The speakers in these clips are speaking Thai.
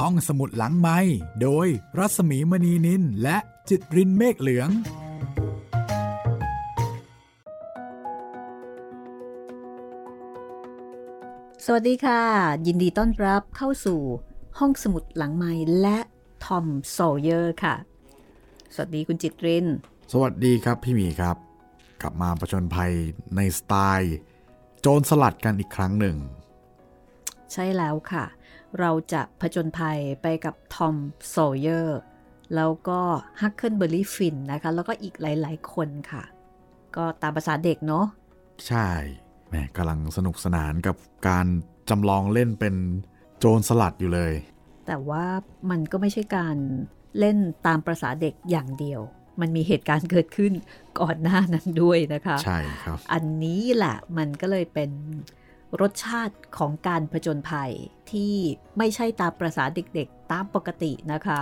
ห้องสมุดหลังไมค์โดยรัศมีมณีนิลและจิตรินเมฆเหลือง สวัสดีค่ะ ยินดีต้อนรับเข้าสู่ห้องสมุดหลังไมค์และทอมซอว์เยอร์ค่ะ สวัสดีคุณจิตริน สวัสดีครับพี่หมีครับ กลับมาประชนภัยในสไตล์ โจรสลัดกันอีกครั้งหนึ่ง ใช่แล้วค่ะ เราจะผจญภัยไปกับทอมซอว์เยอร์แล้วก็ฮักเคิลเบอร์รี่ฟินนะคะ แล้วก็อีกหลาย ๆ คนค่ะ ก็ตามประสาเด็กเนาะใช่แหมกำลังสนุกสนานกับการจำลองเล่นเป็นโจรสลัดอยู่เลย แต่ว่ามันก็ไม่ใช่การเล่นตามประสาเด็กอย่างเดียว มันมีเหตุการณ์เกิดขึ้นก่อนหน้านั้นด้วยนะคะ ใช่ครับ อันนี้แหละมันก็เลยเป็น รสชาติของการผจญภัยที่ไม่ใช่ตามประสาเด็กๆ ตามปกตินะคะ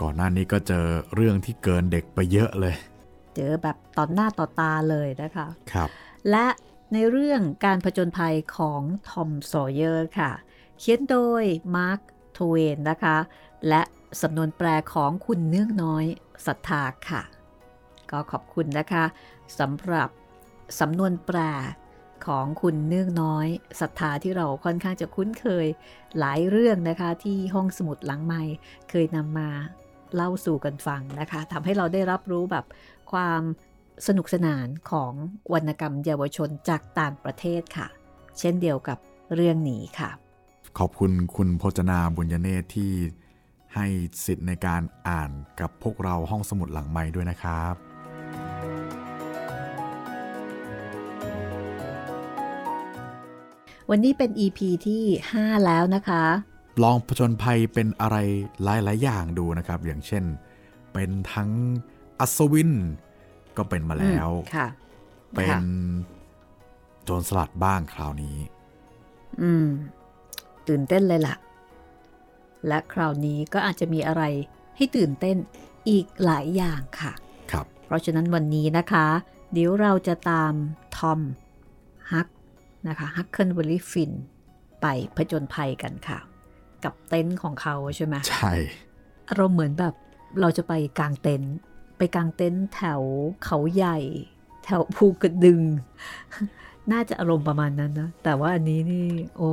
ก่อนหน้านี้ก็เจอเรื่องที่เกินเด็กไปเยอะเลย เจอแบบต่อหน้าต่อตาเลยนะคะครับ และในเรื่องการผจญภัยของทอมซอว์เยอร์ค่ะ เขียนโดยมาร์คทเวนนะคะ และสำนวนแปลของคุณเนื่องน้อยศรัทธาค่ะ ก็ขอบคุณนะคะสำหรับสำนวนแปล ของคุณเนื่องน้อยศรัทธาที่เราค่อนข้างจะคุ้นเคยหลายเรื่องนะคะ ที่ห้องสมุดหลังไม้เคยนำมาเล่าสู่กันฟังนะคะทำให้เราได้รับรู้แบบความสนุกสนานของวรรณกรรมเยาวชนจากต่างประเทศค่ะ เช่นเดียวกับเรื่องนี้ค่ะ ขอบคุณคุณพจนาบุญญเนตที่ให้สิทธิ์ในการอ่านกับพวกเราห้องสมุดหลังไม้ด้วยนะครับ วันนี้เป็น EP ที่ 5 แล้วนะคะ ลองผจญภัยเป็นอะไรหลาย ๆ อย่างดูนะครับ อย่างเช่น เป็นทั้งอัศวิน ก็เป็นมาแล้วค่ะเป็นค่ะโจรสลัดบ้างคราวนี้ อืม ตื่นเต้นเลยล่ะ และคราวนี้ก็อาจจะมีอะไรให้ตื่นเต้นอีกหลายอย่างค่ะ ครับ เพราะฉะนั้นวันนี้นะคะ เดี๋ยวเราจะตามทอมฮัก นะคะฮักเคิลเบอร์รี่ฟินไปผจญภัยกันค่ะ กับเต็นท์ของเขาใช่ไหมใช่อารมณ์เหมือนแบบเราจะไปกางเต็นท์ไปกางเต็นท์แถวเขาใหญ่ แถวภูกระดึง น่าจะอารมณ์ประมาณนั้นนะ แต่ว่าอันนี้นี่ โอ้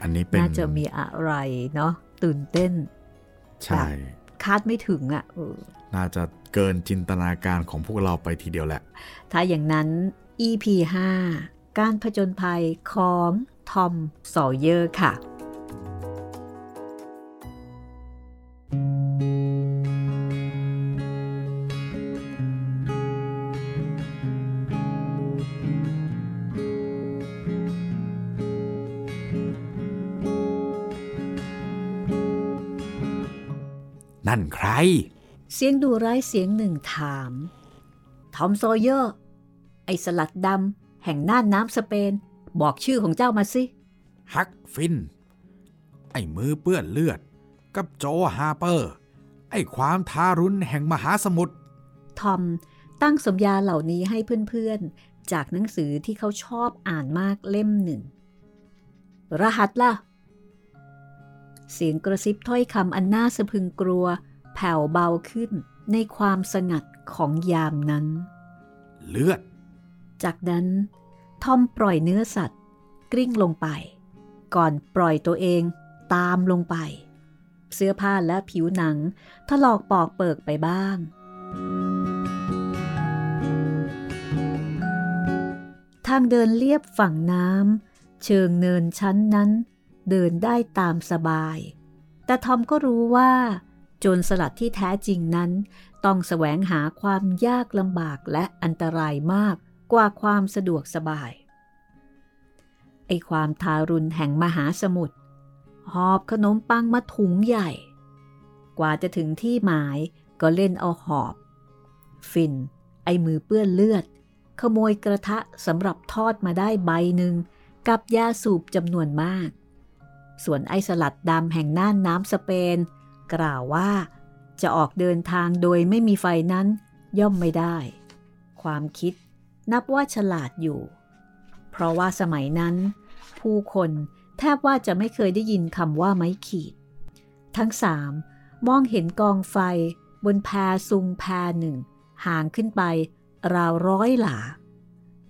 อันนี้เป็นน่าจะมีอะไรเนาะตื่นเต้น ใช่คาดไม่ถึงอะ่ะเออน่าจะเกินจินตนาการของพวกเราไปทีเดียวแหละ ถ้าอย่างนั้น EP 5 การผจญภัยของทอมสอเยอร์ค่ะ นั่นใคร เสียงดูร้ายเสียงหนึ่งถาม ทอมโซเยอร์ ไอ้สลัดดำ แห่งน่านน้ำสเปน บอกชื่อของเจ้ามาสิฮักฟิน ไอ้มือเปื้อนเลือด กับโจฮาร์เปอร์ ไอ้ความทารุณแห่งมหาสมุทรทอมตั้งสมญาเหล่านี้ให้เพื่อนๆ จากหนังสือที่เขาชอบอ่านมากเล่มหนึ่ง รหัสล่ะ เสียงกระซิบถ้อยคำอันน่าสะพรึงกลัว แผ่วเบาขึ้นในความสงัดของยามนั้น เลือด จากนั้นทอมปล่อยเนื้อสัตว์ กลิ้งลงไป ก่อนปล่อยตัวเองตามลงไป เสื้อผ้าและผิวหนังถลอกปอกเปิกไปบ้าง ทางเดินเลียบฝั่งน้ำเชิงเนินชั้นนั้น เดินได้ตามสบาย แต่ทอมก็รู้ว่าโจรสลัดที่แท้จริงนั้น ต้องแสวงหาความยากลำบากและอันตรายมาก กว่าความสะดวกสบาย ไอความทารุณแห่งมหาสมุทรหอบขนมปังมาถุงใหญ่ กว่าจะถึงที่หมายก็เล่นเอาหอบ ฟิน ไอมือเปื้อนเลือด ขโมยกระทะสำหรับทอดมาได้ใบหนึ่งกับยาสูบจำนวนมาก ส่วนไอสลัดดำแห่งน่านน้ำสเปน กล่าวว่าจะออกเดินทางโดยไม่มีไฟนั้นย่อมไม่ได้ ความคิด นับว่าฉลาดอยู่ เพราะว่าสมัยนั้น ผู้คนแทบว่าจะไม่เคยได้ยินคำว่าไม้ขีด ทั้งสามมองเห็นกองไฟบนแพซุงแพหนึ่ง ห่างขึ้นไป ราวร้อยหลา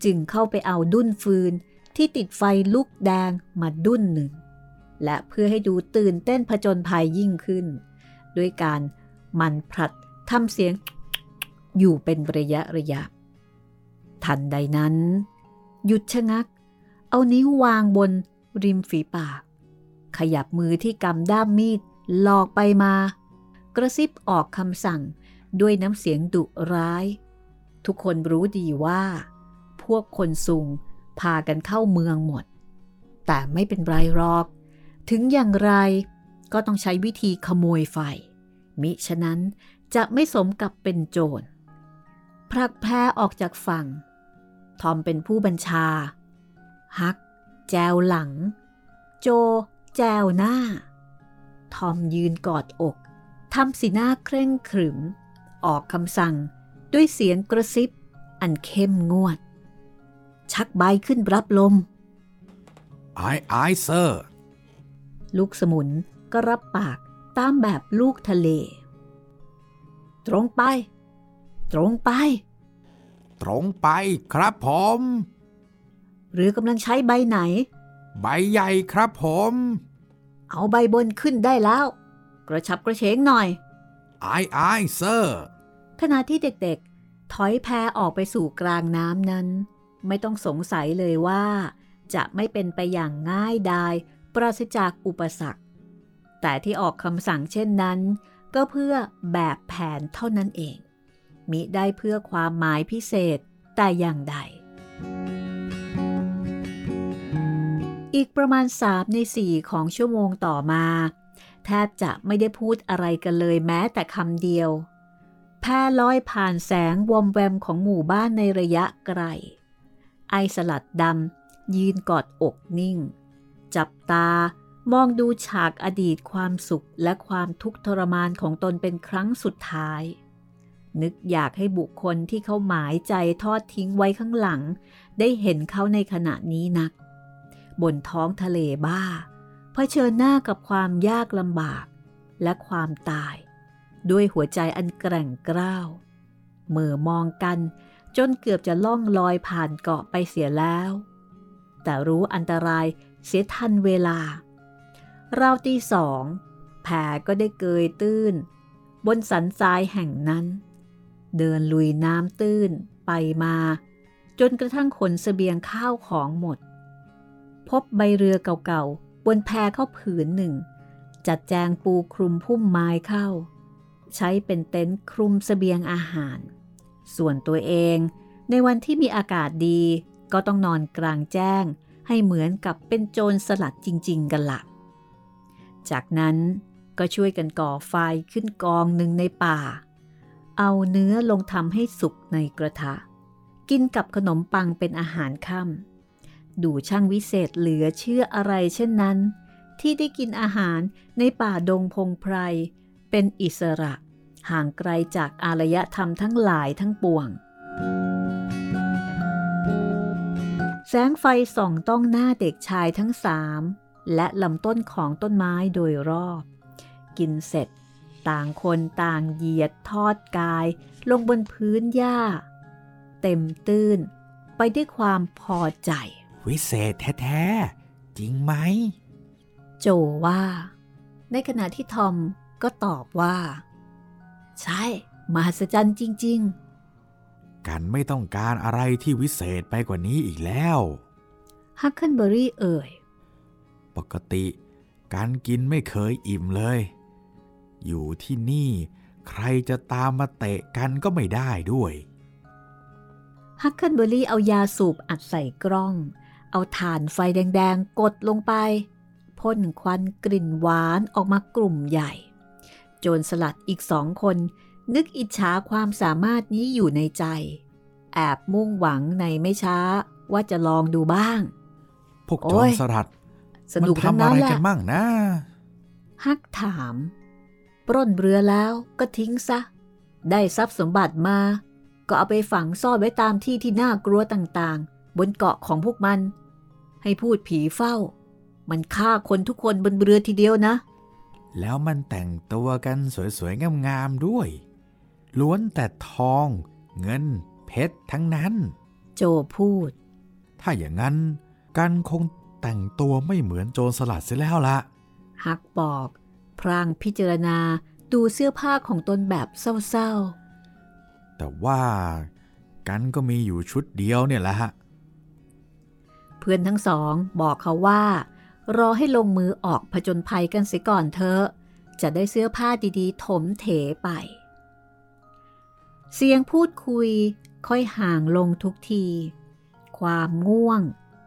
จึงเข้าไปเอาดุ้นฟืนที่ติดไฟลุกแดงมาดุ้นหนึ่ง และเพื่อให้ดูตื่นเต้นผจญภัยยิ่งขึ้น ด้วยการมันผลัดทำเสียงอยู่เป็นระยะระยะ ทันใดนั้น หยุดชะงัก เอานิ้ววางบนริมฝีปาก ขยับมือที่กำด้ามมีดหลอกไปมา กระซิบออกคำสั่งด้วยน้ำเสียงดุร้าย ทุกคนรู้ดีว่า พวกคนซุงพากันเข้าเมืองหมด แต่ไม่เป็นไรหรอก ถึงอย่างไรก็ต้องใช้วิธีขโมยไฟ มิฉะนั้นจะไม่สมกับเป็นโจรพลักแพรออกจากฝั่ง ทอมเป็นผู้บัญชา ฮัก แจวหลัง โจ แจวหน้า ทอมยืนกอดอกทำสีหน้าเคร่งขรึม ออกคำสั่งด้วยเสียงกระซิบ อันเข้มงวด ชักใบขึ้นรับลมไอไอเซอร์ลูกสมุนก็รับปากตามแบบลูกทะเล ตรงไป ตรงไป ตรงไปครับผม หรือกำลังใช้ใบไหน ใบใหญ่ครับผม เอาใบบนขึ้นได้แล้ว กระชับกระเฉงหน่อยไอไอเซอร์ขณะที่เด็กๆ ถอยแพออกไปสู่กลางน้ำนั้น ไม่ต้องสงสัยเลยว่า จะไม่เป็นไปอย่างง่ายดายปราศจากอุปสรรค แต่ที่ออกคำสั่งเช่นนั้น ก็เพื่อแบบแผนเท่านั้นเอง มิได้เพื่อความหมายพิเศษแต่อย่างใด อีกประมาณสามในสี่ของชั่วโมงต่อมา แทบจะไม่ได้พูดอะไรกันเลยแม้แต่คำเดียว แพร่ลอยผ่านแสงวอมแวมของหมู่บ้านในระยะไกล ไอสลัดดำยืนกอดอกนิ่ง จับตามองดูฉากอดีตความสุขและความทุกข์ทรมานของตนเป็นครั้งสุดท้าย นึกอยากให้บุคคลที่เขาหมายใจทอดทิ้งไว้ข้างหลัง ได้เห็นเขาในขณะนี้นัก บนท้องทะเลบ้าเผชิญหน้ากับความยากลำบาก และความตาย ด้วยหัวใจอันแกร่งกร้าวเมื่อมองกันจนเกือบจะล่องลอยผ่านเกาะไปเสียแล้ว แต่รู้อันตรายเสียทันเวลาราวตีสองแผ่ก็ได้เกยตื้น บนสันทรายแห่งนั้น เดินลุยน้ำตื้นไปมา จนกระทั่งขนสเสบียงข้าวของหมด พบใบเรือเก่าๆ บนแพเข้าผืนหนึ่ง จัดแจงปูคลุมพุ่มไม้เข้า ใช้เป็นเต็นท์คลุมสเสบียงอาหาร ส่วนตัวเองในวันที่มีอากาศดีก็ต้องนอนกลางแจ้งให้เหมือนกับเป็นโจรสลัดจริง ๆ กันละจากนั้นก็ช่วยกันก่อไฟขึ้นกองหนึ่งในป่า เอาเนื้อลงทำให้สุกในกระทะ กินกับขนมปังเป็นอาหารค่ำดูช่างวิเศษเหลือเชื่ออะไรเช่นนั้น ที่ได้กินอาหารในป่าดงพงไพร เป็นอิสระ ห่างไกลจากอารยธรรมทั้งหลายทั้งปวง แสงไฟส่องต้องหน้าเด็กชายทั้งสามและลำต้นของต้นไม้โดยรอบ กินเสร็จ ต่างคนต่างเหยียดทอดกาย ลงบนพื้นหญ้า เต็มตื้น ไปด้วยความพอใจ วิเศษแท้ๆ จริงไหม โจว่า ในขณะที่ทอมก็ตอบว่า ใช่มหัศจรรย์จริงกันไม่ต้องการอะไรที่วิเศษไปกว่านี้อีกแล้วๆฮักเคิลเบอรี่เอ่ย ปกติ การกินไม่เคยอิ่มเลย อยู่ที่นี่ ใครจะตามมาเตะกันก็ไม่ได้ด้วย ฮักเคิลเบอรี่เอายาสูบอัดใส่กล้อง เอาถ่านไฟแดงๆ กดลงไปพ่นควันกลิ่นหวานออกมากลุ่มใหญ่ โจรสลัดอีกสองคน นึกอิจฉาความสามารถนี้อยู่ในใจ แอบมุ่งหวังในไม่ช้าว่าจะลองดูบ้าง พวกโอ้โจรยสลัดสนุกมัทั้งทำนั้อะนไรแหละกันมั่งนะฮักถาม ปล้นเรือแล้วก็ทิ้งซะ ได้ทรัพย์สมบัติมา ก็เอาไปฝังซ่อนไว้ตามที่ที่น่ากลัวต่างๆ บนเกาะของพวกมัน ให้พูดผีเฝ้า มันฆ่าคนทุกคนบนเรือทีเดียวนะ แล้วมันแต่งตัวกันสวยๆงามๆด้วย ล้วนแต่ทอง เงิน เพชรทั้งนั้น โจพูด ถ้าอย่างนั้นกันคงแต่งตัวไม่เหมือนโจรสลัดเสียแล้วละฮักบอกพ รางพิจารณาดูเสื้อผ้าของตนแบบเศร้าแต่ว่ากันก็มีอยู่ชุดเดียวเนี่ยแหละฮะๆเพื่อนทั้งสองบอกเขาว่า รอให้ลงมือออกผจญภัยกันเสียก่อนเถอะ จะได้เสื้อผ้าดีๆ ถมเถไป เสียงพูดคุยค่อยห่างลงทุกที ความง่วง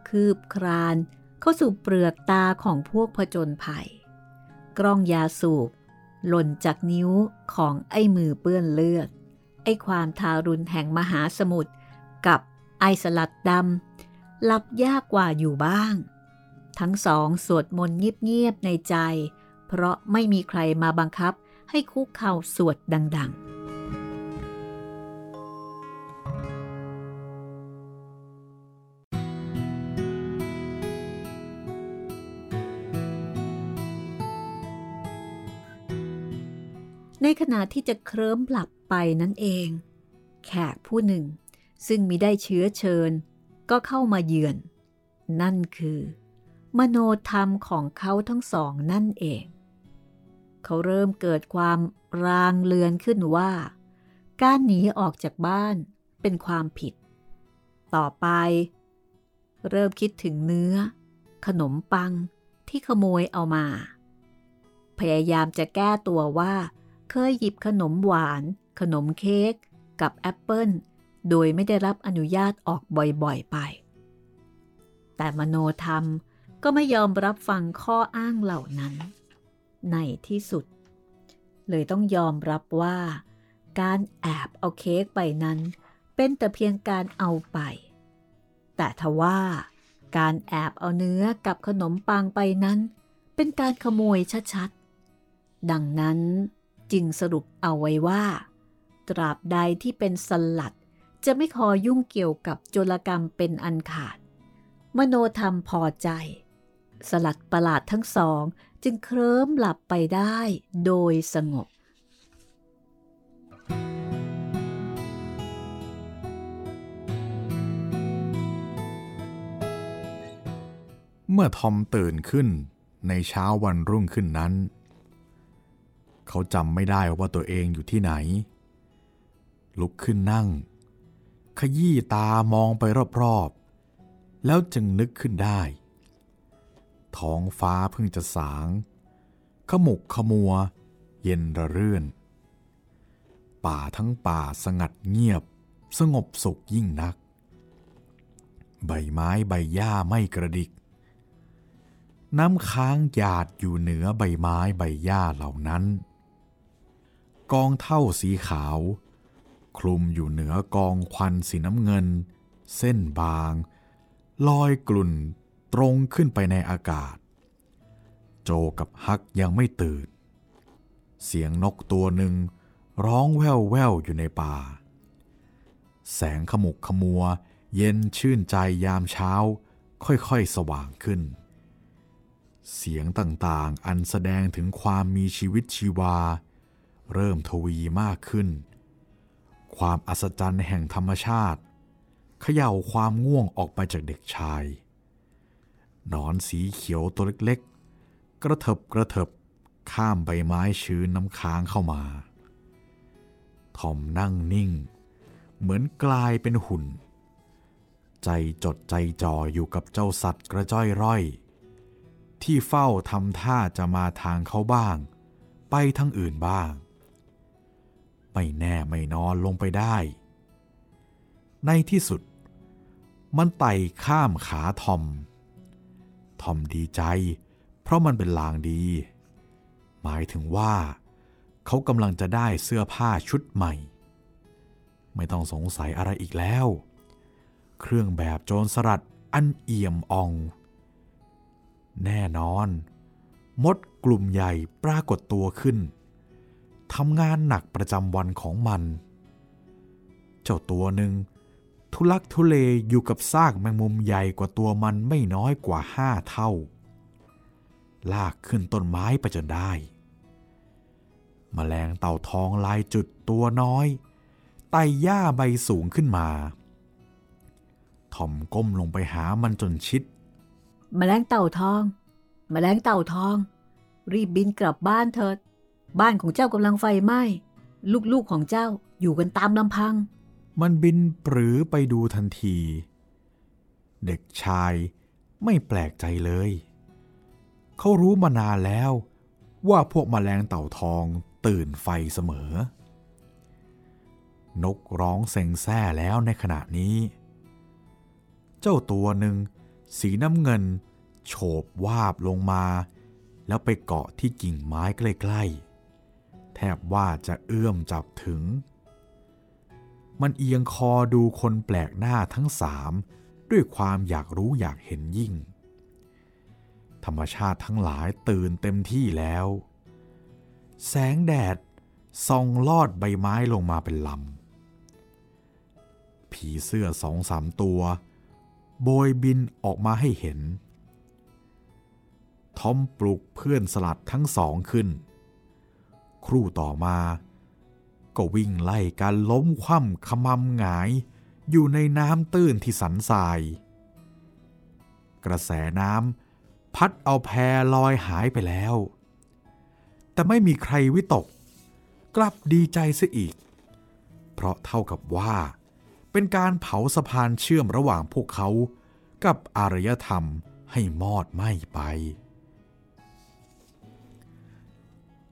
คืบคราน เข้าสู่เปลือกตาของพวกผจญภัย กล้องยาสูบ หล่นจากนิ้วของไอ้มือเปื้อนเลือด ไอ้ความทารุณแห่งมหาสมุทรกับไอสลัดดำหลับยากกว่าอยู่บ้าง ทั้งสองสวดมนต์เงียบๆในใจ เพราะไม่มีใครมาบังคับให้คุกเข่าสวดดัง ๆ ในขณะที่จะเคลิ้มหลับไปนั่นเอง แขกผู้หนึ่ง ซึ่งมิได้เชื้อเชิญ ก็เข้ามาเยือน นั่นคือ มโนธรรมของเขาทั้งสองนั่นเอง เขาเริ่มเกิดความรางเลือนขึ้นว่า การหนีออกจากบ้านเป็นความผิด ต่อไป เริ่มคิดถึงเนื้อ ขนมปังที่ขโมยเอามา พยายามจะแก้ตัวว่า เคยหยิบขนมหวาน ขนมเค้กกับแอปเปิลโดยไม่ได้รับอนุญาตออกบ่อยๆไป แต่มโนธรรมก็ไม่ยอมรับฟังข้ออ้างเหล่านั้น ในที่สุด เลยต้องยอมรับว่า การแอบเอาเค้กไปนั้น เป็นแต่เพียงการเอาไป แต่ทว่าการแอบเอาเนื้อกับขนมปังไปนั้น เป็นการขโมยชัดๆ ดังนั้น จึงสรุปเอาไว้ว่า ตราบใดที่เป็นสลัดจะไม่ขอยุ่งเกี่ยวกับโจรกรรมเป็นอันขาด มโนธรรมพอใจ สลัดประหลาดทั้งสองจึงเคลิ้มหลับไปได้โดยสงบ เมื่อทอมตื่นขึ้นในเช้าวันรุ่งขึ้นนั้น เขาจำไม่ได้ว่าตัวเองอยู่ที่ไหน ลุกขึ้นนั่ง ขยี้ตามองไปรอบๆ แล้วจึงนึกขึ้นได้ ท้องฟ้าเพิ่งจะสาง ขมุกขมัว เย็นระเรื่อน ป่าทั้งป่าสงัดเงียบ สงบสุขยิ่งนัก ใบไม้ใบหญ้าไม่กระดิกน้ำค้างหยาดอยู่เหนือใบไม้ใบหญ้าเหล่านั้น กองเท่าสีขาว คลุมอยู่เหนือกองควันสีน้ำเงิน เส้นบาง ลอยกลุ่นตรงขึ้นไปในอากาศ โจกับฮักยังไม่ตื่น เสียงนกตัวหนึ่งร้องแว่วแว่วๆอยู่ในป่า แสงขมุกขมัว เย็นชื่นใจยามเช้า ค่อยๆสว่างขึ้น เสียงต่างๆอันแสดงถึงความมีชีวิตชีวา เริ่มทวีมากขึ้น ความอัศจรรย์แห่งธรรมชาติเขย่าความง่วงออกไปจากเด็กชาย หนอนสีเขียวตัวเล็กๆ กระเถิบกระเถิบข้ามใบไม้ชื้นน้ำค้างเข้ามา ทอมนั่งนิ่ง เหมือนกลายเป็นหุ่น ใจจดใจจ่ออยู่กับเจ้าสัตว์กระจ้อยร่อย ที่เฝ้าทำท่าจะมาทางเขาบ้าง ไปทางอื่นบ้าง ไม่แน่ไม่นอนลงไปได้ ในที่สุด มันไต่ข้ามขาทอม ทอมดีใจ เพราะมันเป็นลางดี หมายถึงว่า เขากำลังจะได้เสื้อผ้าชุดใหม่ ไม่ต้องสงสัยอะไรอีกแล้ว เครื่องแบบโจรสลัดอันเอี่ยมออง แน่นอน มดกลุ่มใหญ่ปรากฏตัวขึ้น ทำงานหนักประจำวันของมัน เจ้าตัวหนึ่งทุลักทุเลอยู่กับซากแมงมุมใหญ่กว่าตัวมันไม่น้อยกว่าห้าเท่า ลากขึ้นต้นไม้ไปจนได้มแมลงเต่าทองลายจุดตัวน้อยไต่หญ้าใบสูงขึ้นมาทอมก้มลงไปหามันจนชิดแมลงเต่าทองแมลงเต่าทอง รีบบินกลับบ้านเถิด บ้านของเจ้ากำลังไฟไหม้ ลูกๆของเจ้าอยู่กันตามลำพัง มันบินปรือไปดูทันที เด็กชายไม่แปลกใจเลย เขารู้มานานแล้วว่าพวกมแมลงเต่าทองตื่นไฟเสมอ นกร้องเซ็งแซ่แล้วในขณะนี้ เจ้าตัวหนึ่งสีน้ำเงิน โฉบวาบลงมา แล้วไปเกาะที่กิ่งไม้ใกล้ๆ แทบว่าจะเอื้อมจับถึง มันเอียงคอดูคนแปลกหน้าทั้งสามด้วยความอยากรู้อยากเห็นยิ่ง ธรรมชาติทั้งหลายตื่นเต็มที่แล้ว แสงแดดส่องลอดใบไม้ลงมาเป็นลำ ผีเสื้อสองสามตัวโบยบินออกมาให้เห็น ทอมปลุกเพื่อนสลัดทั้งสองขึ้น ครู่ต่อมา ก็วิ่งไล่กันล้มคว่ำขมำหงาย อยู่ในน้ำตื้นที่สันทราย กระแสน้ำพัดเอาแพลอยหายไปแล้ว แต่ไม่มีใครวิตก กลับดีใจเสียอีก เพราะเท่ากับว่า เป็นการเผาสะพานเชื่อมระหว่างพวกเขากับอารยธรรมให้มอดไหม้ไป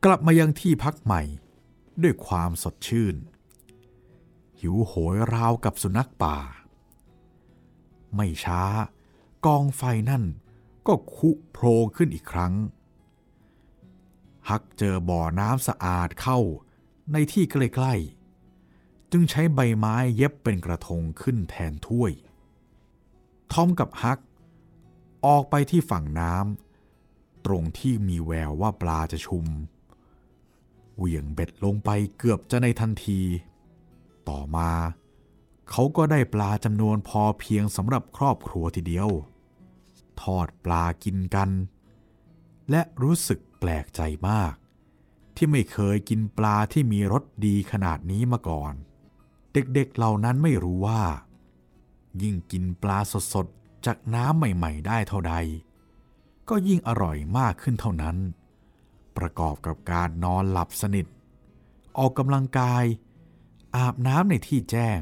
กลับมายังที่พักใหม่ ด้วยความสดชื่น หิวโหยราวกับสุนัขป่า ไม่ช้ากองไฟนั่นก็คุโพรงขึ้นอีกครั้ง ฮักเจอบ่อน้ำสะอาดเข้าในที่ใกล้ๆ จึงใช้ใบไม้เย็บเป็นกระทงขึ้นแทนถ้วย ทอมกับฮัก ออกไปที่ฝั่งน้ำตรงที่มีแววว่าปลาจะชุม เหวี่ยงเบ็ดลงไปเกือบจะในทันที ต่อมา เขาก็ได้ปลาจำนวนพอเพียงสำหรับครอบครัวทีเดียว ทอดปลากินกัน และรู้สึกแปลกใจมาก ที่ไม่เคยกินปลาที่มีรสดีขนาดนี้มาก่อน เด็กๆเหล่านั้นไม่รู้ว่า ยิ่งกินปลาสดๆจากน้ำใหม่ ๆ ได้เท่าใด ก็ยิ่งอร่อยมากขึ้นเท่านั้น ประกอบกับการนอนหลับสนิท ออกกำลังกาย อาบน้ำในที่แจ้ง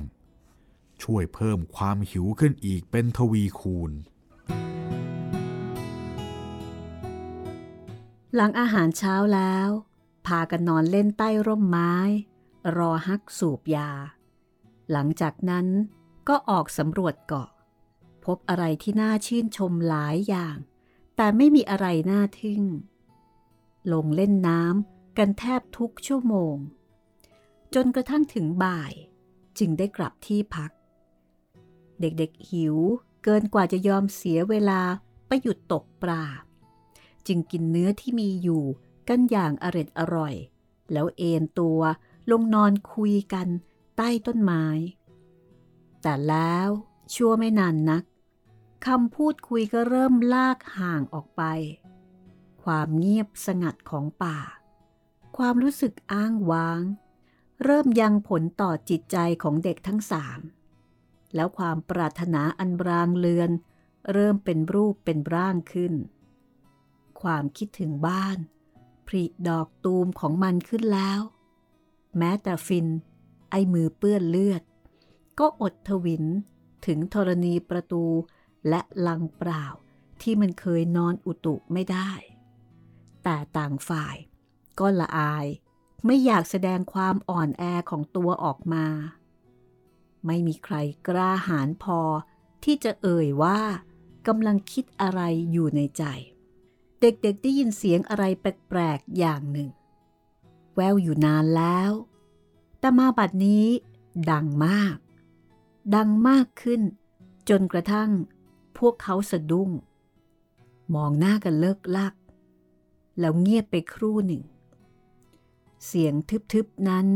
ช่วยเพิ่มความหิวขึ้นอีกเป็นทวีคูณ หลังอาหารเช้าแล้ว พากันนอนเล่นใต้ร่มไม้ รอฮักสูบยา หลังจากนั้นก็ออกสำรวจเกาะ พบอะไรที่น่าชื่นชมหลายอย่าง แต่ไม่มีอะไรน่าทึ่ง ลงเล่นน้ำกันแทบทุกชั่วโมง จนกระทั่งถึงบ่ายจึงได้กลับที่พัก เด็กๆหิวเกินกว่าจะยอมเสียเวลาไปหยุดตกปลา จึงกินเนื้อที่มีอยู่กันอย่างอร็ดอร่อย แล้วเอนตัวลงนอนคุยกันใต้ต้นไม้ แต่แล้วชั่วไม่นานนักคำพูดคุยก็เริ่มลากห่างออกไป ความเงียบสงัดของป่า ความรู้สึกอ้างว้าง เริ่มยังผลต่อจิตใจของเด็กทั้งสาม แล้วความปรารถนาอันบรางเลือน เริ่มเป็นรูปเป็นร่างขึ้น ความคิดถึงบ้านผริดอกตูมของมันขึ้นแล้ว แม้แต่ฟิน ไอมือเปื้อนเลือด ก็อดทวินถึงธรณีประตูและลังเปล่าที่มันเคยนอนอุตุไม่ได้ แต่ต่างฝ่าย ก็ละอาย ไม่อยากแสดงความอ่อนแอของตัวออกมา ไม่มีใครกล้าหาญพอที่จะเอ่ยว่ากำลังคิดอะไรอยู่ในใจ เด็กๆได้ยินเสียงอะไรแปลกๆอย่างหนึ่ง แววอยู่นานแล้ว แต่มาบัดนี้ ดังมาก ดังมากขึ้น จนกระทั่ง พวกเขาสะดุ้ง มองหน้ากันเลิกลัก แล้วเงียบไปครู่หนึ่ง เสียงทึบๆนั้น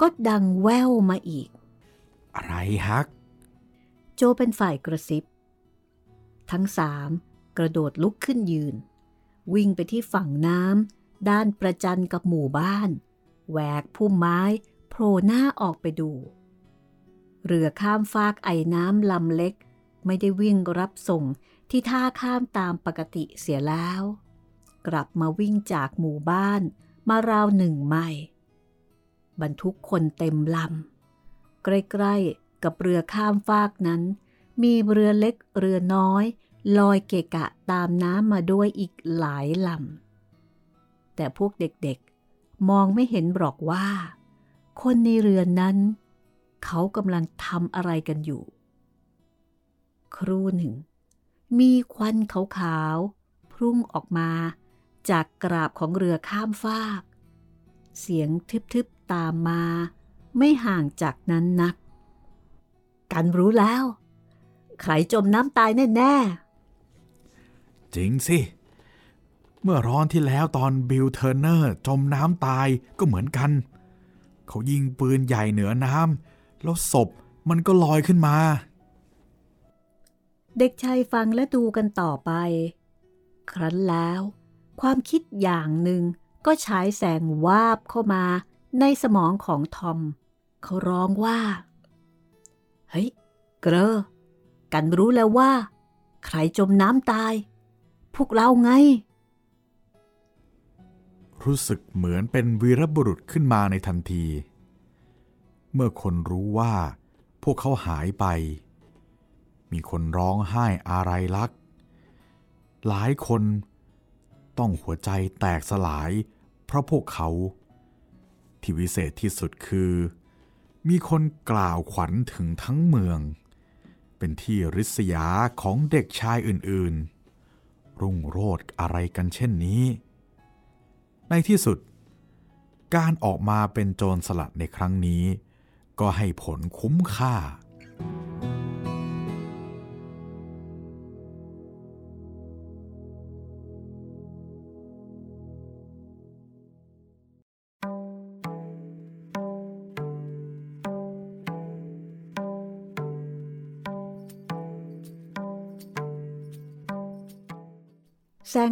ก็ดังแว่วมาอีก อะไรฮัก โจเป็นฝ่ายกระซิบ ทั้งสามกระโดดลุกขึ้นยืน วิ่งไปที่ฝั่งน้ำด้านประจันกับหมู่บ้านแหวกพุ่มไม้โผล่หน้าออกไปดู เรือข้ามฟากไอ้น้ำลำเล็ก ไม่ได้วิ่งรับส่งที่ท่าข้ามตามปกติเสียแล้ว กลับมาวิ่งจากหมู่บ้านมาราวหนึ่งไมล์บรรทุกคนเต็มลำ ใกล้ๆกับเรือข้ามฟากนั้น มีเรือเล็กเรือน้อย ลอยเกะกะตามน้ำมาด้วยอีกหลายลำ แต่พวกเด็กๆ มองไม่เห็นหรอกว่า คนในเรือนั้น เขากำลังทำอะไรกันอยู่ ครู่หนึ่ง มีควันขาวๆพุ่งออกมา จากกราบของเรือข้ามฟาก เสียงทึบๆตามมา ไม่ห่างจากนั้นนัก กันรู้แล้ว ใครจมน้ำตายแน่ๆ จริงสิ เมื่อร้อนที่แล้วตอนบิลเทอร์เนอร์จมน้ำตายก็เหมือนกัน เขายิงปืนใหญ่เหนือน้ำแล้วศพมันก็ลอยขึ้นมา เด็กชายฟังและดูกันต่อไป ครั้นแล้ว ความคิดอย่างหนึ่งก็ฉายแสงวาบเข้ามาในสมองของทอม เขาร้องว่า เฮ้ย เกรอ กันรู้แล้วว่า ใครจมน้ำตาย พวกเราไง รู้สึกเหมือนเป็นวีรบุรุษขึ้นมาในทันที เมื่อคนรู้ว่า พวกเขาหายไป มีคนร้องไห้อะไรลัก หลายคน ต้องหัวใจแตกสลาย เพราะพวกเขา ที่วิเศษที่สุดคือ มีคนกล่าวขวัญถึงทั้งเมือง เป็นที่ริษยาของเด็กชายอื่นๆ รุ่งโรดอะไรกันเช่นนี้ ในที่สุด การออกมาเป็นโจรสลัดในครั้งนี้ ก็ให้ผลคุ้มค่า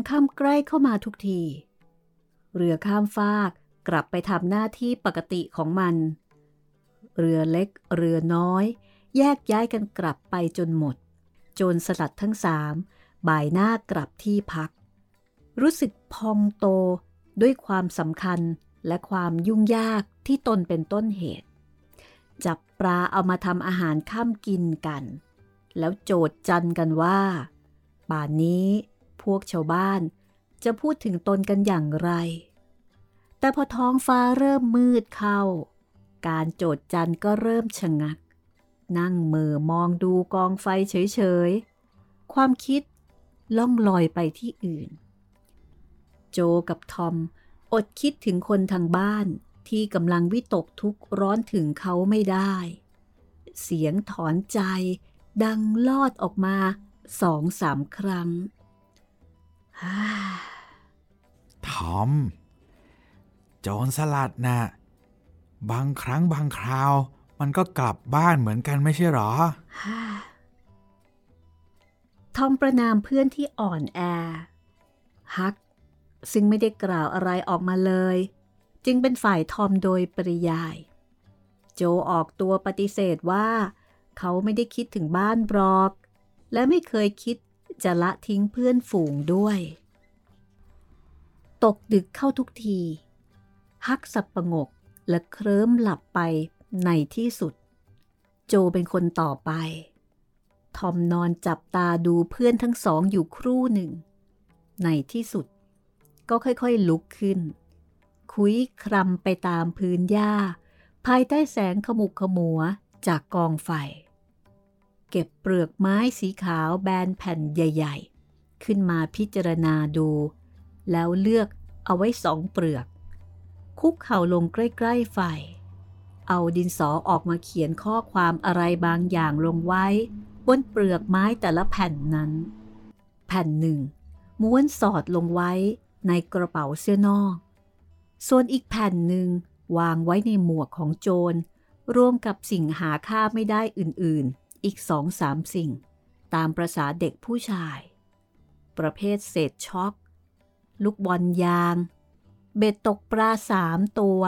ค่ำใกล้เข้ามาทุกที เรือข้ามฟากกลับไปทำหน้าที่ปกติของมัน เรือเล็กเรือน้อย แยกย้ายกันกลับไปจนหมด โจรสลัดทั้งสามบ่ายหน้ากลับที่พัก รู้สึกพองโตด้วยความสำคัญและความยุ่งยากที่ตนเป็นต้นเหตุ จับปลาเอามาทำอาหารข้ามกินกัน แล้วโจดจันกันว่า ป่านนี้ พวกชาวบ้านจะพูดถึงตนกันอย่างไร แต่พอท้องฟ้าเริ่มมืดเข้า การโจดจันก็เริ่มชะงัก นั่งเมือมองดูกองไฟเฉยๆ ความคิดล่องลอยไปที่อื่น โจกับทอมอดคิดถึงคนทางบ้านที่กำลังวิตกทุกข์ร้อนถึงเขาไม่ได้ เสียงถอนใจดังลอดออกมาสองสามครั้ง ทอม โจรสลัดนะ่ะ บางครั้งบางคราว มันก็กลับบ้านเหมือนกันไม่ใช่หรอ ทอมประนามเพื่อนที่อ่อนแอ ฮัก ซึ่งไม่ได้กล่าวอะไรออกมาเลย จึงเป็นฝ่ายทอมโดยปริยาย โจออกตัวปฏิเสธว่า เขาไม่ได้คิดถึงบ้านบรอก และไม่เคยคิด จะละทิ้งเพื่อนฝูงด้วย ตกดึกเข้าทุกที ฮักสับประงกและเคลิ้มหลับไปในที่สุด โจเป็นคนต่อไป ทอมนอนจับตาดูเพื่อนทั้งสองอยู่ครู่หนึ่ง ในที่สุด ก็ค่อยๆลุกขึ้น คุยคลำไปตามพื้นหญ้า ภายใต้แสงขมุกขมัวจากกองไฟ เก็บเปลือกไม้สีขาวแบนแผ่นใหญ่ ๆ ขึ้นมาพิจารณาดู แล้วเลือกเอาไว้สองเปลือก คุกเข่าลงใกล้ๆไฟ เอาดินสอออกมาเขียนข้อความอะไรบางอย่างลงไว้บนเปลือกไม้แต่ละแผ่นนั้น แผ่นหนึ่ง ม้วนสอดลงไว้ในกระเป๋าเสื้อนอก ส่วนอีกแผ่นหนึ่งวางไว้ในหมวกของโจร ร่วมกับสิ่งหาค่าไม่ได้อื่น อีกสองสามสิ่ง ตามประษาเด็กผู้ชาย ประเภทเศษช็อก ลูกบอลยาง เบ็ดตกปลาสามตัว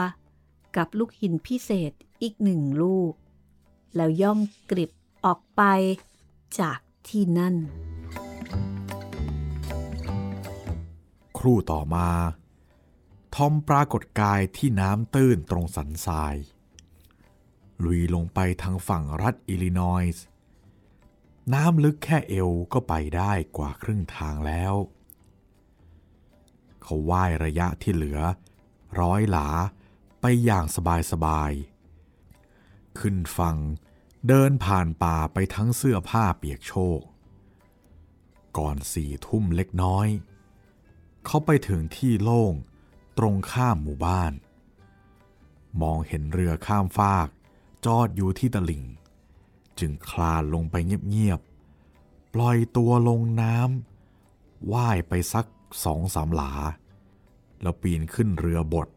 กับลูกหินพิเศษอีกหนึ่งลูก แล้วย่องกริบออกไปจากที่นั่น ครู่ต่อมา ทอมปรากฏกายที่น้ำตื้นตรงสันทราย ลุยลงไปทางฝั่งรัฐอิลลินอยส์น้ำลึกแค่เอวก็ไปได้กว่าครึ่งทางแล้ว เขาว่ายระยะที่เหลือ ร้อยหลาไปอย่างสบายๆ ขึ้นฝั่งเดินผ่านป่าไปทั้งเสื้อผ้าเปียกโชก ก่อนสี่ทุ่มเล็กน้อย เขาไปถึงที่โล่งตรงข้ามหมู่บ้าน มองเห็นเรือข้ามฟาก จอดอยู่ที่ตลิ่ง จึงคลานลงไปเงียบๆ ปล่อยตัวลงน้ำว่ายไปสักสองสามหลา แล้วปีนขึ้นเรือบด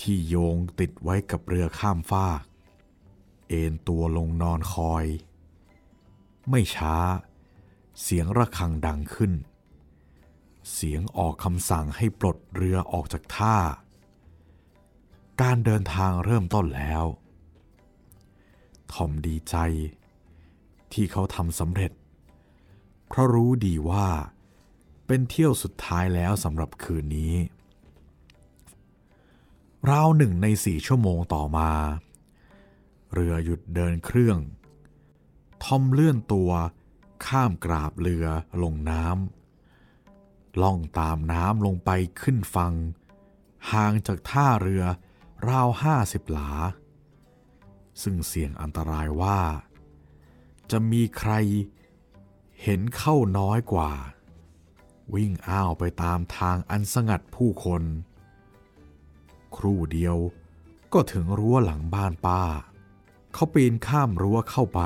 ที่โยงติดไว้กับเรือข้ามฟาก เอนตัวลงนอนคอย ไม่ช้า เสียงระฆังดังขึ้น เสียงออกคำสั่งให้ปลดเรือออกจากท่า การเดินทางเริ่มต้นแล้ว ทอมดีใจ ที่เขาทำสำเร็จ เพราะรู้ดีว่า เป็นเที่ยวสุดท้ายแล้วสำหรับคืนนี้ ราวหนึ่งในสี่ชั่วโมงต่อมา เรือหยุดเดินเครื่อง ทอมเลื่อนตัวข้ามกราบเรือลงน้ำล่องตามน้ำลงไปขึ้นฟัง ห่างจากท่าเรือราวห้าสิบหลา ซึ่งเสี่ยงอันตรายว่า จะมีใครเห็นเข้าน้อยกว่า วิ่งอ้าวไปตามทางอันสงัดผู้คน ครู่เดียวก็ถึงรั้วหลังบ้านป้า เขาปีนข้ามรั้วเข้าไป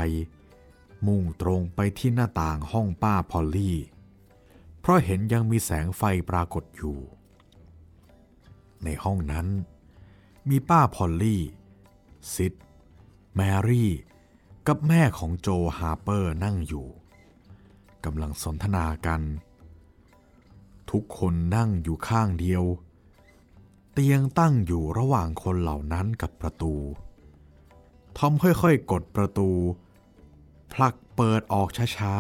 มุ่งตรงไปที่หน้าต่างห้องป้าพอลลี่ เพราะเห็นยังมีแสงไฟปรากฏอยู่ ในห้องนั้น มีป้าพอลลี่ซิด แมรี่ กับแม่ของโจฮาร์เปอร์นั่งอยู่กำลังสนทนากัน ทุกคนนั่งอยู่ข้างเดียว เตียงตั้งอยู่ระหว่างคนเหล่านั้นกับประตู ทอมค่อยๆ กดประตู ผลักเปิดออกช้า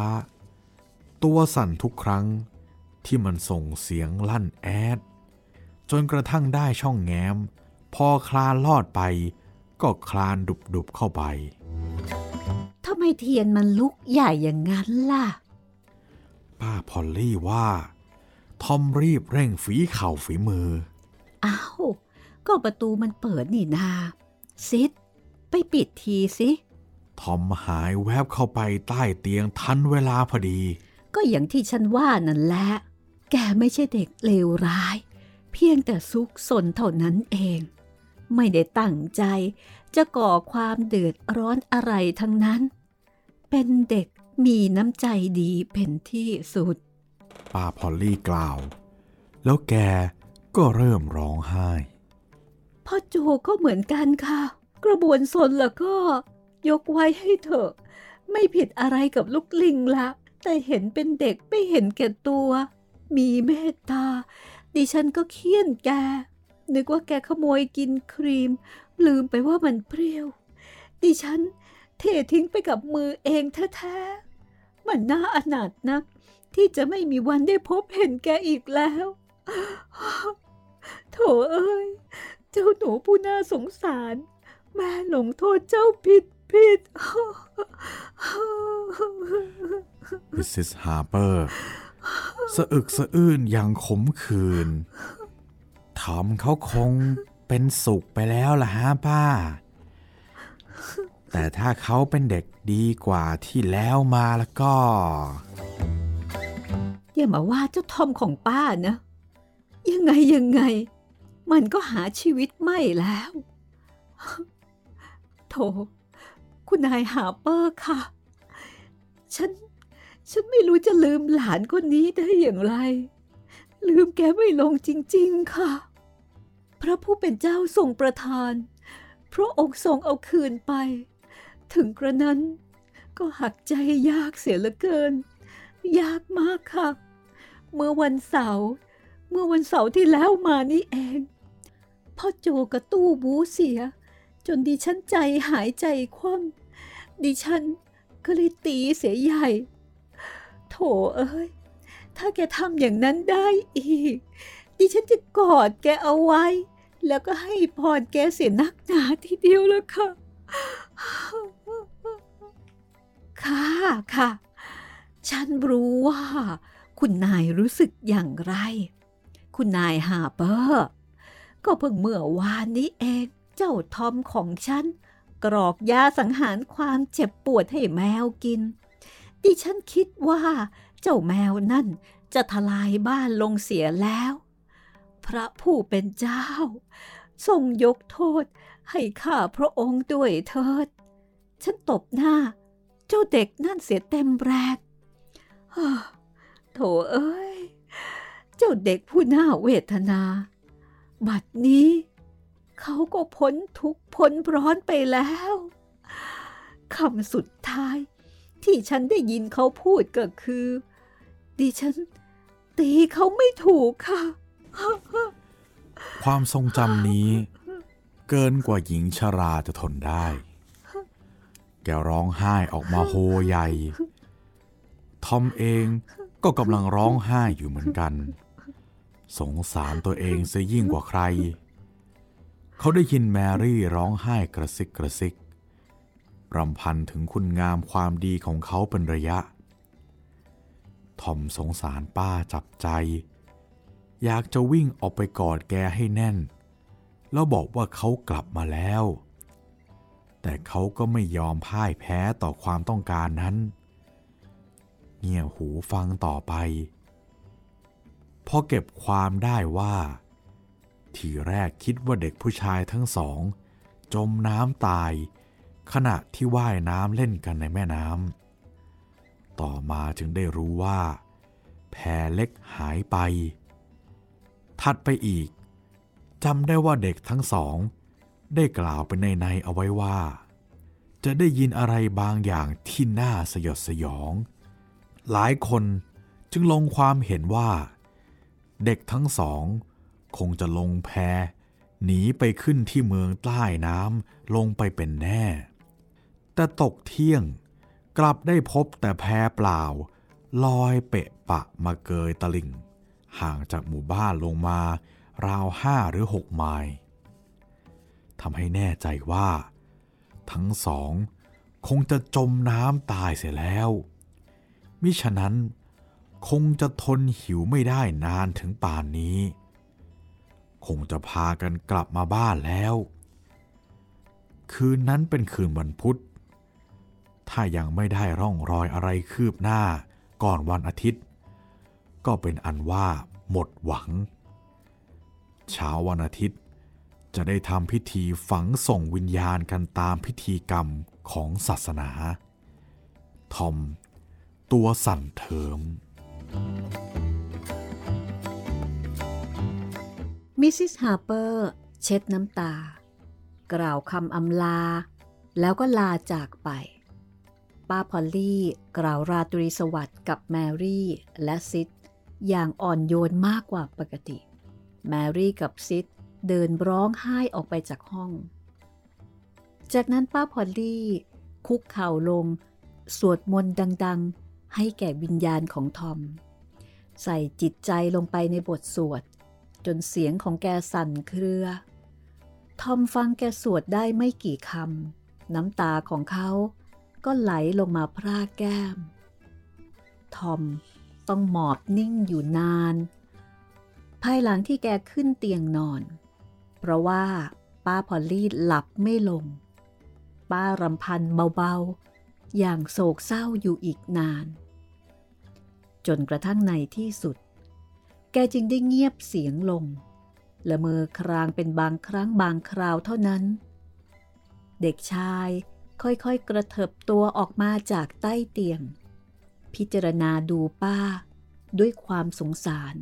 ๆ ตัวสั่นทุกครั้งที่มันส่งเสียงลั่นแอด จนกระทั่งได้ช่องแง้ม พอคลานลอดไป ก็คลานดุบๆเข้าไปทำไมเทียนมันลุกใหญ่อย่างนั้นล่ะ ป้าพอลลี่ว่า ทอมรีบเร่งฝีเข่าฝีมือ อ้าว ก็ประตูมันเปิดนี่นา ซิด ไปปิดทีสิทอมหายแวบเข้าไปใต้เตียงทันเวลาพอดี ก็อย่างที่ฉันว่านั่นแหละ แกไม่ใช่เด็กเลวร้าย เพียงแต่ซุกซนเท่านั้นเอง ไม่ได้ตั้งใจ จะก่อความเดือดร้อนอะไรทั้งนั้น เป็นเด็กมีน้ำใจดีเป็นที่สุด ป้าพอลลี่กล่าว แล้วแกก็เริ่มร้องไห้พ่อโจก็เหมือนกันค่ะ กระบวนสนแล้วก็ ยกไว้ให้เถอะ ไม่ผิดอะไรกับลูกลิงละแต่เห็นเป็นเด็กไม่เห็นแก่ตัว มีเมตตา ดิฉันก็เคี่ยนแก นึกว่าแกขโมยกินครีม ลืมไปว่ามันเปรี้ยว ดิฉันเททิ้งไปกับมือเองแท้ๆ มันน่าอนาถนัก ที่จะไม่มีวันได้พบเห็นแกอีกแล้ว โถเอ้ย เจ้าหนูผู้น่าสงสาร แม่หลงโทษเจ้าผิดผิด มิสซิสฮาร์เปอร์สะอึกสะอื้นอย่างขมขื่น ทอมเขาคงเป็นสุขไปแล้วล่ะฮะป้า แต่ถ้าเขาเป็นเด็กดีกว่าที่แล้วมาแล้วก็ อย่ามาว่าเจ้าทอมของป้านะ ยังไงยังไง มันก็หาชีวิตไม่แล้ว โถ คุณนายหาเปอร์ค่ะ ฉัน ฉันไม่รู้จะลืมหลานคนนี้ได้อย่างไร ลืมแกไม่ลงจริง ๆ ค่ะ พระผู้เป็นเจ้าทรงประทาน พระองค์ทรงเอาคืนไป ถึงกระนั้นก็หักใจยากเสียเหลือเกิน ยากมากค่ะ เมื่อวันเสาร์เมื่อวันเสาร์ที่แล้วมานี่เอง พ่อโจกับตู้บูเสีย จนดิฉันใจหายใจคว่ำดิฉันก็เลยตีเสียใหญ่ โถเอ้ย ถ้าแกทำอย่างนั้นได้อีก ดิฉันจะกอดแกเอาไว้ แล้วก็ให้พรแกเสียนักหนาทีเดียวแล้วค่ะ ค่ะค่ะ ฉันรู้ว่า คุณนายรู้สึกอย่างไร คุณนายฮาเปอร์ ก็เพิ่งเมื่อวานนี้เอง เจ้าทอมของฉัน กรอกยาสังหารความเจ็บปวดให้แมวกิน ดิฉันคิดว่า เจ้าแมวนั่นจะทลายบ้านลงเสียแล้ว พระผู้เป็นเจ้า ทรงยกโทษให้ข้าพระองค์ด้วยเถิด ฉันตบหน้า เจ้าเด็กนั่นเสียเต็มแรกฮ่าโถเอ้ย เจ้าเด็กผู้น่าเวทนา บัดนี้ เขาก็พ้นทุกพ้นร้อนไปแล้วคำสุดท้ายที่ฉันได้ยินเขาพูดก็คือ ดิฉันตีเขาไม่ถูกค่ะ ความทรงจำนี้ เกินกว่าหญิงชราจะทนได้ แกร้องไห้ออกมาโฮใหญ่ ทอมเองก็กำลังร้องไห้อยู่เหมือนกัน สงสารตัวเองซะยิ่งกว่าใคร เขาได้ยินแมรี่ร้องไห้กระซิกกระซิกรำพันถึงคุณงามความดีของเขาเป็นระยะ ทอมสงสารป้าจับใจ อยากจะวิ่งออกไปกอดแกให้แน่น แล้วบอกว่าเขากลับมาแล้ว แต่เขาก็ไม่ยอมพ่ายแพ้ต่อความต้องการนั้น เงี่ยหูฟังต่อไป พอเก็บความได้ว่า ทีแรกคิดว่าเด็กผู้ชายทั้งสอง จมน้ำตาย ขณะที่ว่ายน้ำเล่นกันในแม่น้ำต่อมาจึงได้รู้ว่า แพเล็กหายไป ถัดไปอีกจำได้ว่าเด็กทั้งสอง ได้กล่าวเป็นในในเอาไว้ว่า จะได้ยินอะไรบางอย่างที่น่าสยดสยอง หลายคนจึงลงความเห็นว่า เด็กทั้งสอง คงจะลงแพหนีไปขึ้นที่เมืองใต้น้ำลงไปเป็นแน่ แต่ตกเที่ยงกลับได้พบแต่แพเปล่า ลอยเปะปะมาเกยตลิ่ง ห่างจากหมู่บ้านลงมาราวห้าหรือหกไมล์ทำให้แน่ใจว่า ทั้งสองคงจะจมน้ำตายเสียแล้ว มิฉะนั้นคงจะทนหิวไม่ได้นานถึงป่านนี้ คงจะพากันกลับมาบ้านแล้ว คืนนั้นเป็นคืนวันพุธ ถ้ายังไม่ได้ร่องรอยอะไรคืบหน้าก่อนวันอาทิตย์ ก็เป็นอันว่าหมดหวัง เช้าวันอาทิตย์จะได้ทำพิธีฝังส่งวิญญาณกันตามพิธีกรรมของศาสนา ทอม ตัวสั่นเทิม มิสซิสฮาร์เปอร์เช็ดน้ำตา กล่าวคำอำลา แล้วก็ลาจากไป ป้าพอลลี่กล่าวราตรีสวัสดิ์กับแมรี่และซิด อย่างอ่อนโยนมากกว่าปกติ แมรี่กับซิดเดินร้องไห้ออกไปจากห้อง จากนั้นป้าพอลลี่ คุกเข่าลง สวดมนต์ดัง ๆ ให้แก่วิญญาณของทอม ใส่จิตใจลงไปในบทสวด จนเสียงของแกสั่นเครือ ทอมฟังแกสวดได้ไม่กี่คำน้ำตาของเขาก็ไหลลงมาพรากแก้ม ทอม ต้องหมอบนิ่งอยู่นาน ภายหลังที่แกขึ้นเตียงนอน เพราะว่าป้าพอลลี่หลับไม่ลง ป้ารำพันเบาๆ อย่างโศกเศร้าอยู่อีกนาน จนกระทั่งในที่สุด แกจึงได้เงียบเสียงลง ละเมอครางเป็นบางครั้งบางคราวเท่านั้น เด็กชายค่อยๆกระเถิบตัวออกมาจากใต้เตียง พิจารณาดูป้า ด้วยความสงสาร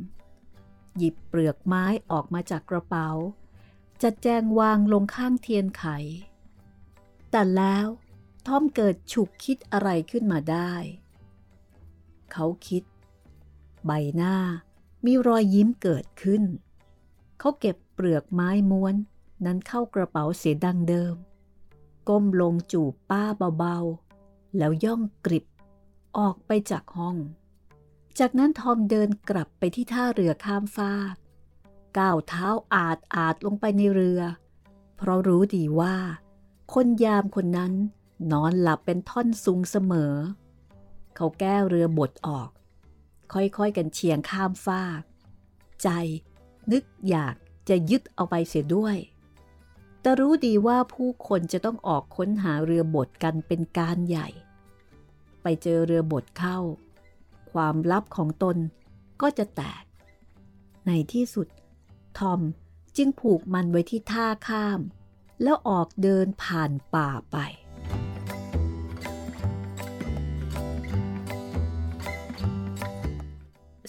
หยิบเปลือกไม้ออกมาจากกระเป๋า จัดแจงวางลงข้างเทียนไข แต่แล้วทอมเกิดฉุกคิดอะไรขึ้นมาได้ เขาคิด ใบหน้ามีรอยยิ้มเกิดขึ้น เขาเก็บเปลือกไม้ม้วนนั้นเข้ากระเป๋าเสียดังเดิม ก้มลงจูบป้าเบาๆ แล้วย่องกริบ ออกไปจากห้อง จากนั้นทอมเดินกลับไปที่ท่าเรือข้ามฟากก้าวเท้าอาดอาดลงไปในเรือ เพราะรู้ดีว่า คนยามคนนั้นนอนหลับเป็นท่อนซุงเสมอ เขาแก้เรือบดออก ค่อยๆกันเฉียงข้ามฟาก ใจนึกอยากจะยึดเอาไปเสียด้วย แต่รู้ดีว่าผู้คนจะต้องออกค้นหาเรือบดกันเป็นการใหญ่ ไปเจอเรือบดเข้า ความลับของตนก็จะแตก ในที่สุด ทอมจึงผูกมันไว้ที่ท่าข้าม แล้วออกเดินผ่านป่าไป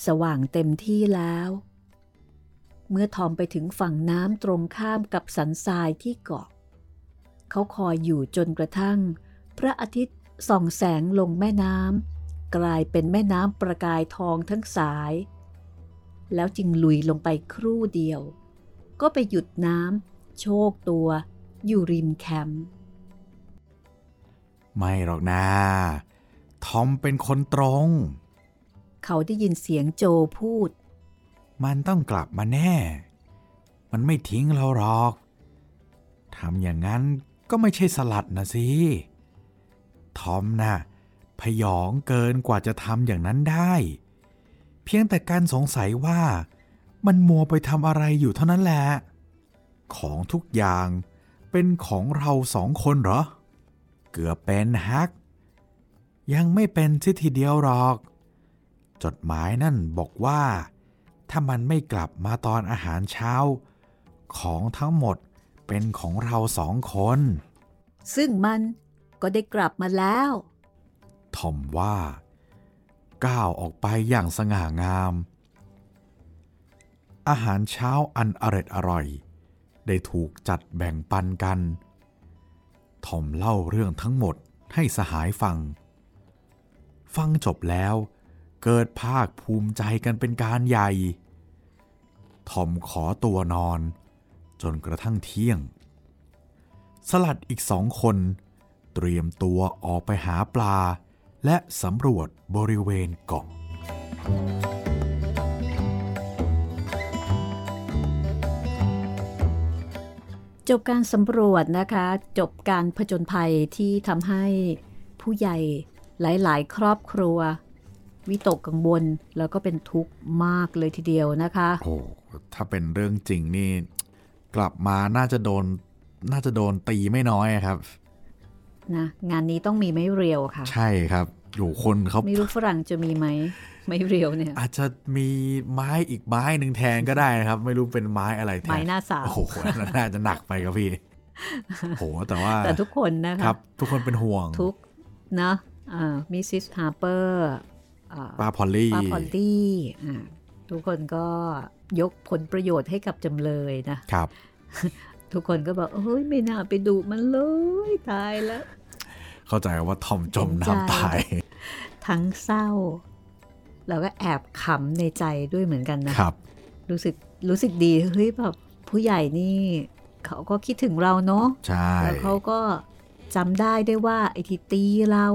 สว่างเต็มที่แล้ว เมื่อทอมไปถึงฝั่งน้ำตรงข้ามกับสันทรายที่เกาะ เขาคอยอยู่จนกระทั่ง พระอาทิตย์ ส่องแสงลงแม่น้ำกลายเป็นแม่น้ำประกายทองทั้งสาย แล้วจึงลุยลงไปครู่เดียว ก็ไปหยุดน้ำโชคตัวอยู่ริมแคมป์ไม่หรอกนะทอมเป็นคนตรง เขาได้ยินเสียงโจพูด มันต้องกลับมาแน่ มันไม่ทิ้งเราหรอกทำอย่างนั้นก็ไม่ใช่สลัดนะสิ ทอมนะ่ะพยองเกินกว่าจะทำอย่างนั้นได้ เพียงแต่การสงสัยว่ามันมัวไปทำอะไรอยู่เท่านั้นแหละ ของทุกอย่างเป็นของเราสองคนเหรอ เกือบเป็นฮัก ยังไม่เป็นสิทีเดียวหรอก จดหมายนั่นบอกว่า ถ้ามันไม่กลับมาตอนอาหารเช้า ของทั้งหมดเป็นของเราสองคน ซึ่งมัน ก็ได้กลับมาแล้วทอมว่า ก้าวออกไปอย่างสง่างาม อาหารเช้าอันอร็ดอร่อย ได้ถูกจัดแบ่งปันกัน ทอมเล่าเรื่องทั้งหมดให้สหายฟัง ฟังจบแล้ว เกิดภาคภูมิใจกันเป็นการใหญ่ ทอมขอตัวนอน จนกระทั่งเที่ยง สลัดอีกสองคน เตรียมตัวออกไปหาปลา และสำรวจบริเวณเกาะจบการสำรวจนะคะ จบการผจญภัยที่ทำให้ผู้ใหญ่หลาย ๆ ครอบครัว วิตกกังวลแล้วก็เป็นทุกข์มากเลยทีเดียวนะคะ โอ้ถ้าเป็นเรื่องจริงนี่ กลับมาน่าจะโดนน่าจะโดนตีไม่น้อยครับ นะงานนี้ต้องมีไม้เรียวค่ะ ใช่ครับอยู่คนเขาไม่รู้ฝรั่งจะมีไหมไม้เรียวเนี่ย อาจจะมีไม้อีกไม้หนึ่งแทนก็ได้นะครับ ไม่รู้เป็นไม้อะไรแทนไม้หน้าสาวโอ้โหอันนั้นน่าจะหนักไปครับพี่โหแต่ว่าแต่ทุกคนนะคคะรับทุกคนเป็นห่วงทุกนะมิสซิสฮาร์เปอร์ป้าพอลลี่ป้าพอลลี่อ่าทุกคนก็ยกผลประโยชน์ให้กับจำเลยนะครับ ทุกคนก็บอกเฮ้ยไม่น่าไปดุมันเลยตายแล้ว เข้าใจว่าทอมจมเห็นใจน้ำตาย ทั้งเศร้าแล้วก็แอบขำในใจด้วยเหมือนกันนะครับ รู้สึกรู้สึกดีเฮ้ยแบบผู้ใหญ่นี่เขาก็คิดถึงเราเนาะใช่แล้วเขาก็จำได้ได้วยว่าไอ้ที่ตีเรา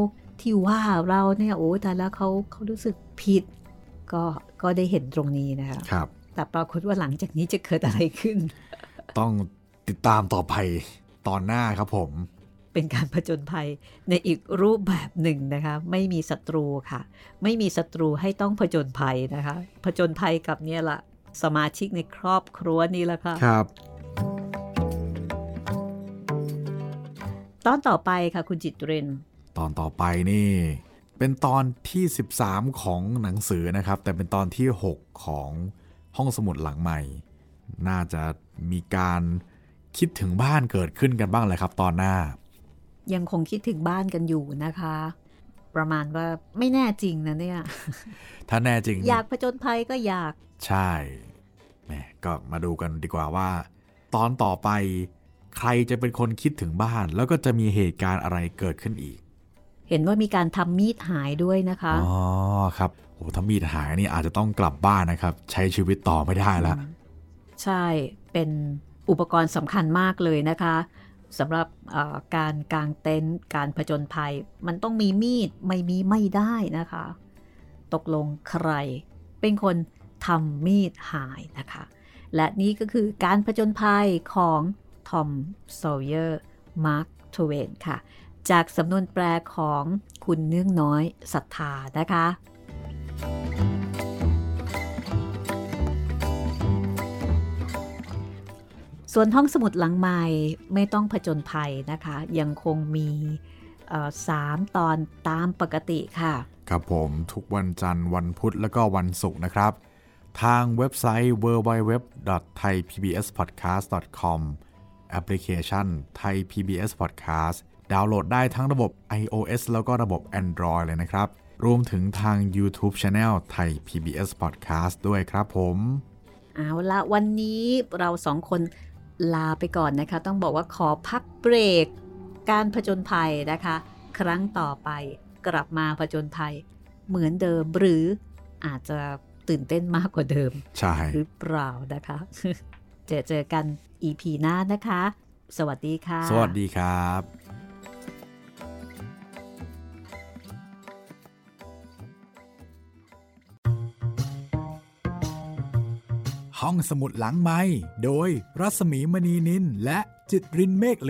ที่ว่าเราเนี่ยโอ้แต่แล้วเขาเขารู้สึกผิด ก็ก็ได้เห็นตรงนี้นะคะครับ แต่ปรากฏว่าหลังจากนี้จะเกิดอะไรขึ้น ต้อง ติดตามต่อไปตอนหน้าครับผม เป็นการผจญภัยในอีกรูปแบบหนึ่งนะคะ ไม่มีศัตรูค่ะ ไม่มีศัตรูให้ต้องผจญภัยนะคะ ผจญภัยกับเนี่ยละสมาชิกในครอบครัวนี่แหละค่ะครับ ตอนต่อไปค่ะคุณจิตเรน ตอนต่อไปนี่ เป็นตอนที่ 13 ของหนังสือนะครับ แต่เป็นตอนที่ 6 ของห้องสมุดหลังใหม่ น่าจะมีการ คิดถึงบ้านเกิดขึ้นกันบ้างเลยครับตอนหน้า ยังคงคิดถึงบ้านกันอยู่นะคะ ประมาณว่าไม่แน่จริงนะเนี่ย ถ้าแน่จริง อยากผจญภัยก็อยาก ใช่แหมก็มาดูกันดีกว่าว่า ตอนต่อไปใครจะเป็นคนคิดถึงบ้าน แล้วก็จะมีเหตุการณ์อะไรเกิดขึ้นอีก เห็นว่ามีการทำมีดหายด้วยนะคะ อ๋อครับโหอ้ถ้ามีดหายนี่อาจจะต้องกลับบ้านนะครับ ใช้ชีวิตต่อไม่ได้แล้ว ใช่ เป็น อุปกรณ์สำคัญมากเลยนะคะสำหรับการกางเต็นท์การผจญภัย มันต้องมีมีดไม่มีไม่ได้นะคะ ตกลงใคร เป็นคนทำมีดหายนะคะ และนี่ก็คือการผจญภัยของทอมโซเยอร์มาร์คทเวนค่ะ จากสำนวนแปลของคุณเนื่องน้อยศรัทธานะคะ ส่วนห้องสมุดหลังใหม่ไม่ต้องผจญภัยนะคะ ยังคงมีสามตอนตามปกติค่ะ ครับผมทุกวันจันทร์วันพุธและก็วันศุกร์นะครับ ทางเว็บไซต์ www.thaipbspodcast.com แอปพลิเคชัน Thai PBS Podcast ดาวน์โหลดได้ทั้งระบบ iOS แล้วก็ระบบ Android เลยนะครับ รวมถึงทาง YouTube Channel ไทย PBS Podcast ด้วยครับผม เอาละวันนี้เราสองคน ลาไปก่อนนะคะ ต้องบอกว่าขอพักเบรก การผจญภัยนะคะ ครั้งต่อไปกลับมาผจญภัยเหมือนเดิมหรืออาจจะตื่นเต้นมากกว่าเดิม ใช่หรือเปล่านะคะ เจอเจอกัน EP หน้านะคะ สวัสดีค่ะ สวัสดีครับ ห้องสมุดหลังไม้โดยรัสมีมณีนินและจิตรินเมฆ